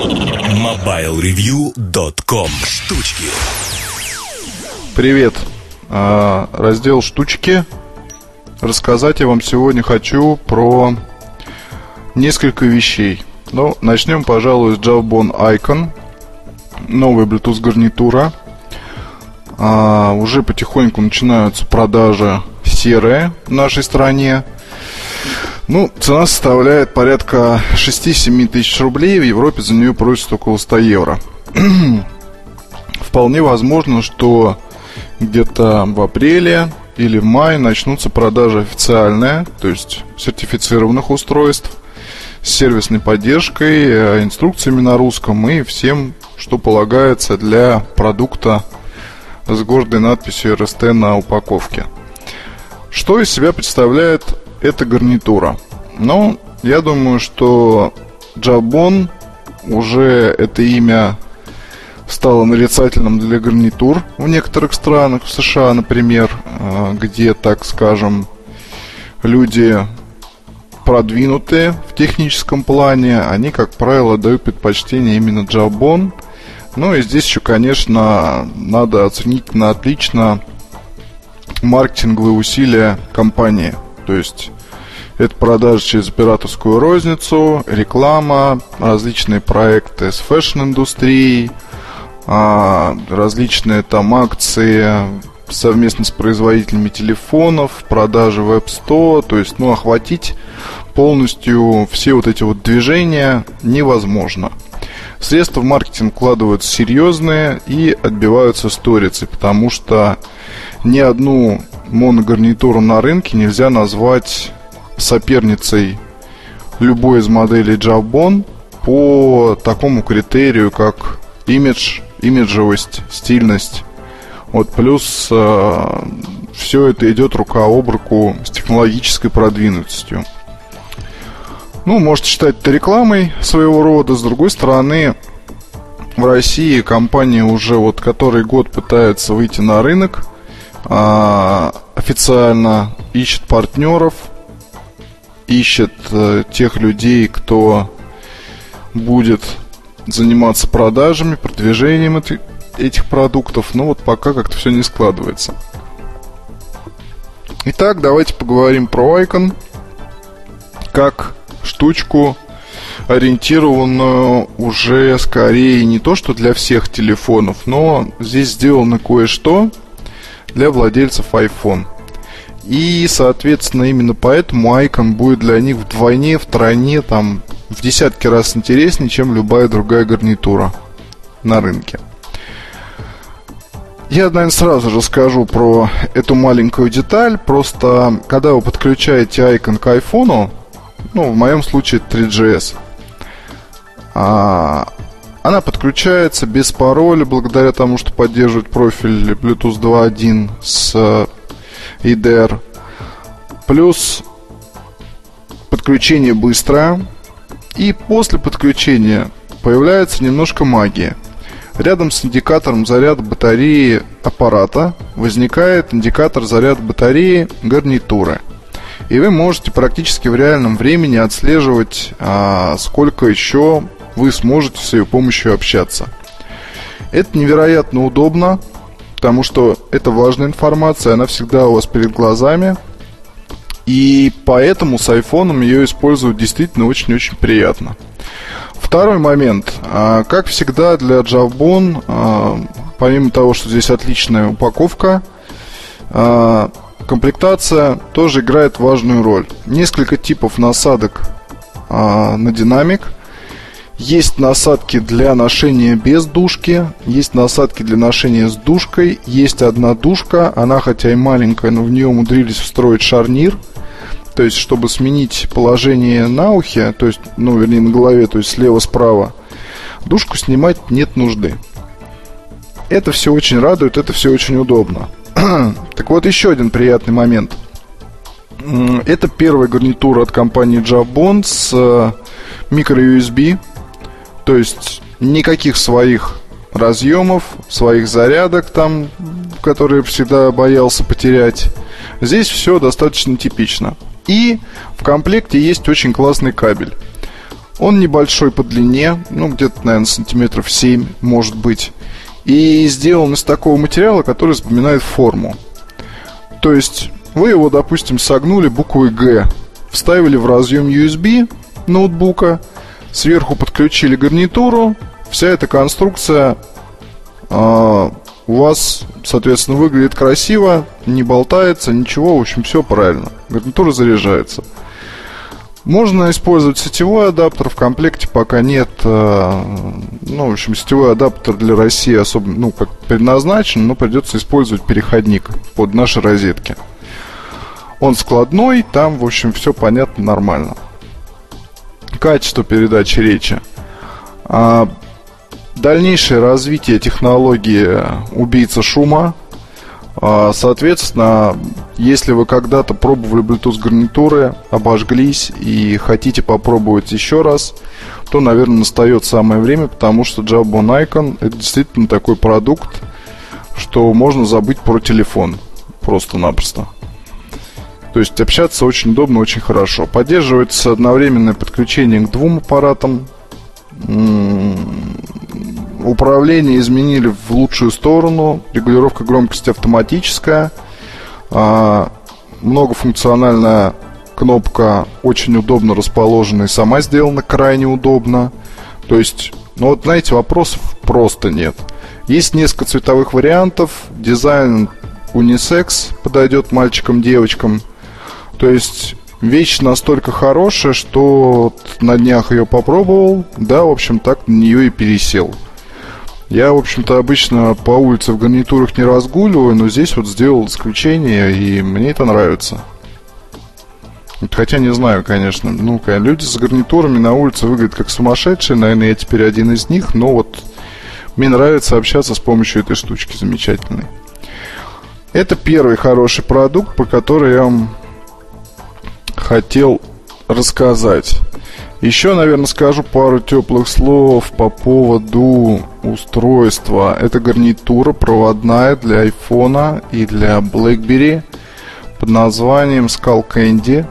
MobileReview.com Штучки Привет! А, раздел «Штучки». Рассказать я вам сегодня хочу про несколько вещей. Ну, начнем, пожалуй, с Jawbone Icon. Новая Bluetooth гарнитура. А, уже потихоньку начинаются продажи серые в нашей стране. Ну, цена составляет порядка 6-7 тысяч рублей. В Европе за нее просят около 100 евро. Вполне возможно, что где-то в апреле или в мае начнутся продажи официальные, то есть сертифицированных устройств с сервисной поддержкой, э, инструкциями на русском и всем, что полагается для продукта с гордой надписью РСТ на упаковке. Что из себя представляет эта гарнитура? Ну, я думаю, что Jabon уже это имя стало нарицательным для гарнитур в некоторых странах, в США, например, э, где, так скажем, люди продвинутые в техническом плане, они, как правило, дают предпочтение именно Jabon. Ну и здесь еще, конечно, надо оценить на отлично маркетинговые усилия компании. То есть это продажи через операторскую розницу, реклама, различные проекты с фэшн-индустрией, а, различные там акции совместно с производителями телефонов, продажи в App то есть, ну, охватить полностью все вот эти вот движения невозможно. Средства в маркетинг вкладываются серьезные и отбиваются сторицей, потому что ни одну моногарнитуру на рынке нельзя назвать соперницей любой из моделей Jawbone по такому критерию, как имидж, имиджевость, стильность. Вот плюс э, все это идет рука об руку с технологической продвинутостью. Ну, можете считать это рекламой своего рода. С другой стороны, в России компания уже вот который год пытается выйти на рынок, официально ищет партнеров, ищет э, тех людей, кто будет заниматься продажами, продвижением эти, этих продуктов. Но вот пока как-то все не складывается. Итак, давайте поговорим про Icon как штучку, ориентированную уже скорее не то, что для всех телефонов, но здесь сделано кое-что для владельцев iPhone. И, соответственно, именно поэтому Icon будет для них вдвойне, втройне, там, в десятки раз интереснее, чем любая другая гарнитура на рынке. Я, наверное, сразу же скажу про эту маленькую деталь. Просто, когда вы подключаете Icon к iPhone, ну, в моем случае 3GS, а, она подключается без пароля, благодаря тому, что поддерживает профиль Bluetooth 2.1 с IDR. Плюс подключение быстрое. И после подключения появляется немножко магии. Рядом с индикатором заряда батареи аппарата возникает индикатор заряда батареи гарнитуры. И вы можете практически в реальном времени отслеживать, а, сколько еще вы сможете с ее помощью общаться. Это невероятно удобно, потому что это важная информация, она всегда у вас перед глазами. И поэтому с айфоном ее использовать действительно очень-очень приятно. Второй момент. А, как всегда для Jawbone, а, помимо того, что здесь отличная упаковка, а, комплектация тоже играет важную роль. Несколько типов насадок на динамик – есть насадки для ношения без дужки, есть насадки для ношения с дужкой, есть одна дужка, она хотя и маленькая, но в нее умудрились встроить шарнир, то есть чтобы сменить положение на ухе, то есть, ну, вернее, на голове, то есть слева-справа, дужку снимать нет нужды. Это все очень радует, это все очень удобно. так вот, еще один приятный момент. Это первая гарнитура от компании Jabon с э, micro-USB то есть никаких своих разъемов, своих зарядок там, которые всегда боялся потерять. Здесь все достаточно типично. И в комплекте есть очень классный кабель. Он небольшой по длине, ну, где-то, наверное, сантиметров 7, может быть. И сделан из такого материала, который запоминает форму. То есть вы его, допустим, согнули буквой «Г», вставили в разъем USB ноутбука, сверху подключили гарнитуру, вся эта конструкция э, у вас, соответственно, выглядит красиво, не болтается, ничего, в общем, все правильно. Гарнитура заряжается. Можно использовать сетевой адаптер, в комплекте пока нет, э, ну, в общем, сетевой адаптер для России особо, ну, как предназначен, но придется использовать переходник под наши розетки. Он складной, там, в общем, все понятно, нормально. Качество передачи речи. А, дальнейшее развитие технологии убийца шума. А, соответственно, если вы когда-то пробовали Bluetooth гарнитуры, обожглись и хотите попробовать еще раз, то, наверное, настает самое время, потому что Jabon Icon это действительно такой продукт, что можно забыть про телефон просто-напросто. То есть общаться очень удобно, очень хорошо. Поддерживается одновременное подключение к двум аппаратам. Управление изменили в лучшую сторону. Регулировка громкости автоматическая. А, многофункциональная кнопка очень удобно расположена и сама сделана крайне удобно. То есть, ну вот знаете, вопросов просто нет. Есть несколько цветовых вариантов. Дизайн унисекс подойдет мальчикам, девочкам. То есть вещь настолько хорошая, что на днях ее попробовал, да, в общем, так на нее и пересел. Я, в общем-то, обычно по улице в гарнитурах не разгуливаю, но здесь вот сделал исключение, и мне это нравится. Хотя не знаю, конечно. Ну, люди с гарнитурами на улице выглядят как сумасшедшие. Наверное, я теперь один из них. Но вот мне нравится общаться с помощью этой штучки замечательной. Это первый хороший продукт, по который я вам хотел рассказать. Еще, наверное, скажу пару теплых слов по поводу устройства. Это гарнитура проводная для iPhone и для BlackBerry под названием Skull Candy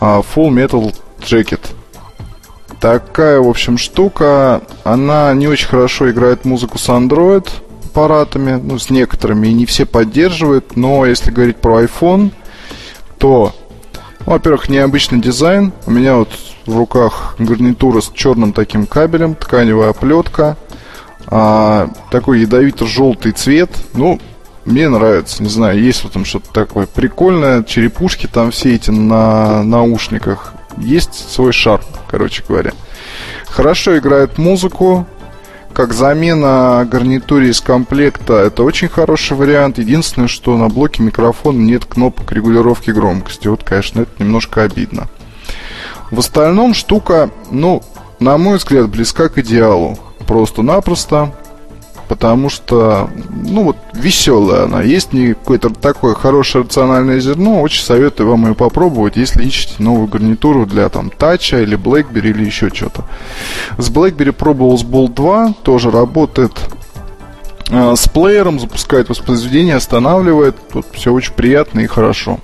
а, Full Metal Jacket. Такая, в общем, штука. Она не очень хорошо играет музыку с Android аппаратами, ну, с некоторыми, и не все поддерживают. Но если говорить про iPhone, то ну, во-первых, необычный дизайн. У меня вот в руках гарнитура с черным таким кабелем, тканевая оплетка. А, такой ядовито-желтый цвет. Ну, мне нравится, не знаю, есть вот там что-то такое прикольное. Черепушки там все эти на наушниках. Есть свой шарм, короче говоря. Хорошо играет музыку, как замена гарнитуре из комплекта это очень хороший вариант. Единственное, что на блоке микрофона нет кнопок регулировки громкости. Вот, конечно, это немножко обидно. В остальном штука, ну, на мой взгляд, близка к идеалу. Просто-напросто потому что, ну вот, веселая она. Есть не какое-то такое хорошее рациональное зерно, очень советую вам ее попробовать, если ищете новую гарнитуру для там тача или BlackBerry или еще что-то. С BlackBerry пробовал с Bolt 2, тоже работает э, с плеером, запускает воспроизведение, останавливает. Тут все очень приятно и хорошо.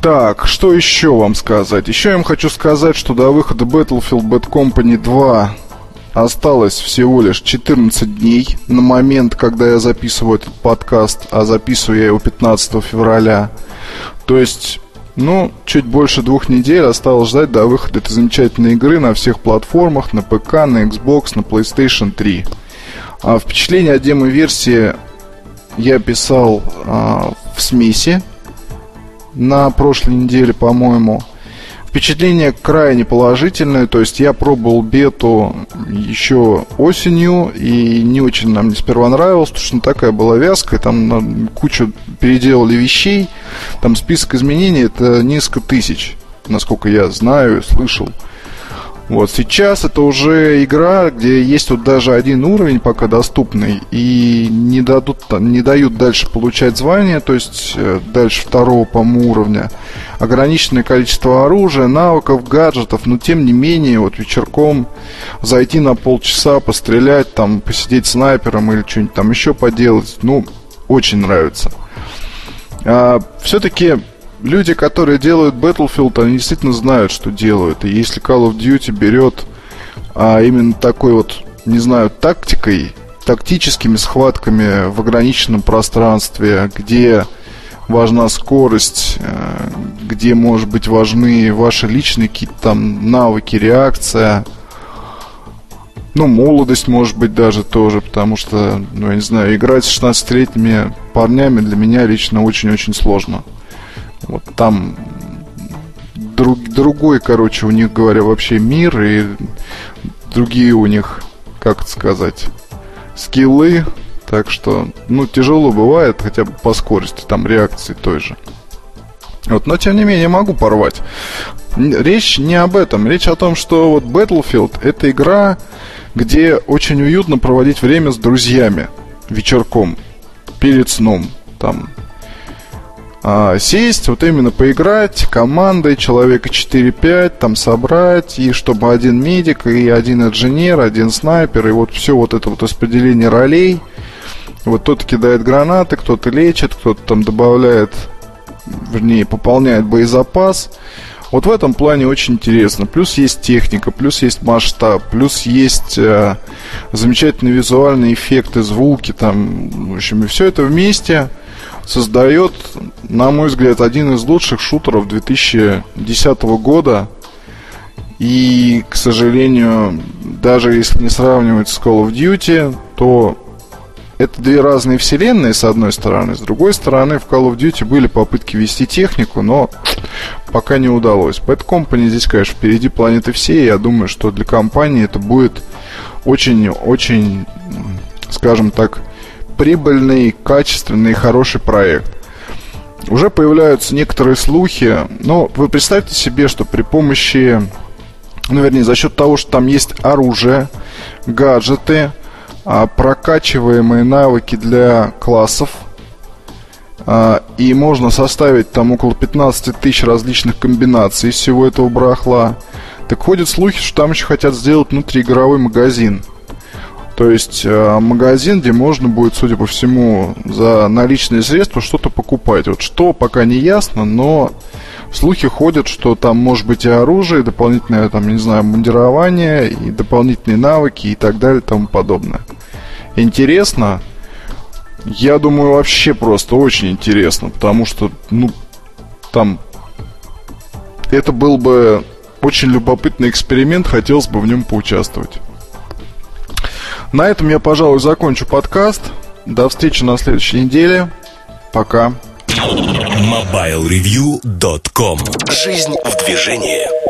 Так, что еще вам сказать? Еще я вам хочу сказать, что до выхода Battlefield Bad Company 2 Осталось всего лишь 14 дней на момент, когда я записываю этот подкаст, а записываю я его 15 февраля. То есть, ну, чуть больше двух недель осталось ждать до выхода этой замечательной игры на всех платформах, на ПК, на Xbox, на PlayStation 3. А впечатление от демо-версии я писал а, в смеси на прошлой неделе, по-моему. Впечатление крайне положительное, то есть я пробовал бету еще осенью, и не очень нам сперва нравилось, потому что такая была вязкая, там кучу переделали вещей, там список изменений это несколько тысяч, насколько я знаю, слышал. Вот сейчас это уже игра, где есть вот даже один уровень пока доступный, и не, дадут, не дают дальше получать звания, то есть э, дальше второго, по-моему, уровня. Ограниченное количество оружия, навыков, гаджетов, но тем не менее, вот вечерком зайти на полчаса, пострелять, там, посидеть снайпером или что-нибудь там еще поделать, ну, очень нравится. А, все-таки люди, которые делают Battlefield, они действительно знают, что делают. И если Call of Duty берет а, именно такой вот, не знаю, тактикой, тактическими схватками в ограниченном пространстве, где важна скорость, э, где, может быть, важны ваши личные какие-то там навыки, реакция. Ну, молодость, может быть, даже тоже, потому что, ну, я не знаю, играть с 16-летними парнями для меня лично очень-очень сложно. Вот там друг, другой, короче, у них, говоря, вообще мир, и другие у них, как это сказать, скиллы, так что, ну, тяжело бывает, хотя бы по скорости, там, реакции той же. Вот, но тем не менее могу порвать. Речь не об этом. Речь о том, что вот Battlefield это игра, где очень уютно проводить время с друзьями вечерком, перед сном. Там а, сесть, вот именно поиграть командой человека 4-5, там собрать, и чтобы один медик, и один инженер, один снайпер, и вот все вот это вот распределение ролей – вот кто-то кидает гранаты, кто-то лечит, кто-то там добавляет, вернее, пополняет боезапас. Вот в этом плане очень интересно. Плюс есть техника, плюс есть масштаб, плюс есть э, замечательные визуальные эффекты, звуки там. В общем, и все это вместе создает, на мой взгляд, один из лучших шутеров 2010 года. И, к сожалению, даже если не сравнивать с Call of Duty, то это две разные вселенные, с одной стороны. С другой стороны, в Call of Duty были попытки вести технику, но пока не удалось. Bad Company здесь, конечно, впереди планеты всей. Я думаю, что для компании это будет очень-очень, скажем так, прибыльный, качественный, хороший проект. Уже появляются некоторые слухи, но вы представьте себе, что при помощи, ну, вернее, за счет того, что там есть оружие, гаджеты, а, прокачиваемые навыки для классов. А, и можно составить там около 15 тысяч различных комбинаций из всего этого брахла. Так ходят слухи, что там еще хотят сделать внутриигровой магазин. То есть э, магазин, где можно будет, судя по всему, за наличные средства что-то покупать. Вот что пока не ясно, но слухи ходят, что там может быть и оружие, и дополнительное, там, не знаю, мундирование, и дополнительные навыки и так далее и тому подобное. Интересно? Я думаю, вообще просто очень интересно, потому что, ну, там это был бы очень любопытный эксперимент, хотелось бы в нем поучаствовать. На этом я, пожалуй, закончу подкаст. До встречи на следующей неделе. Пока. MobileReview.com Жизнь в движении.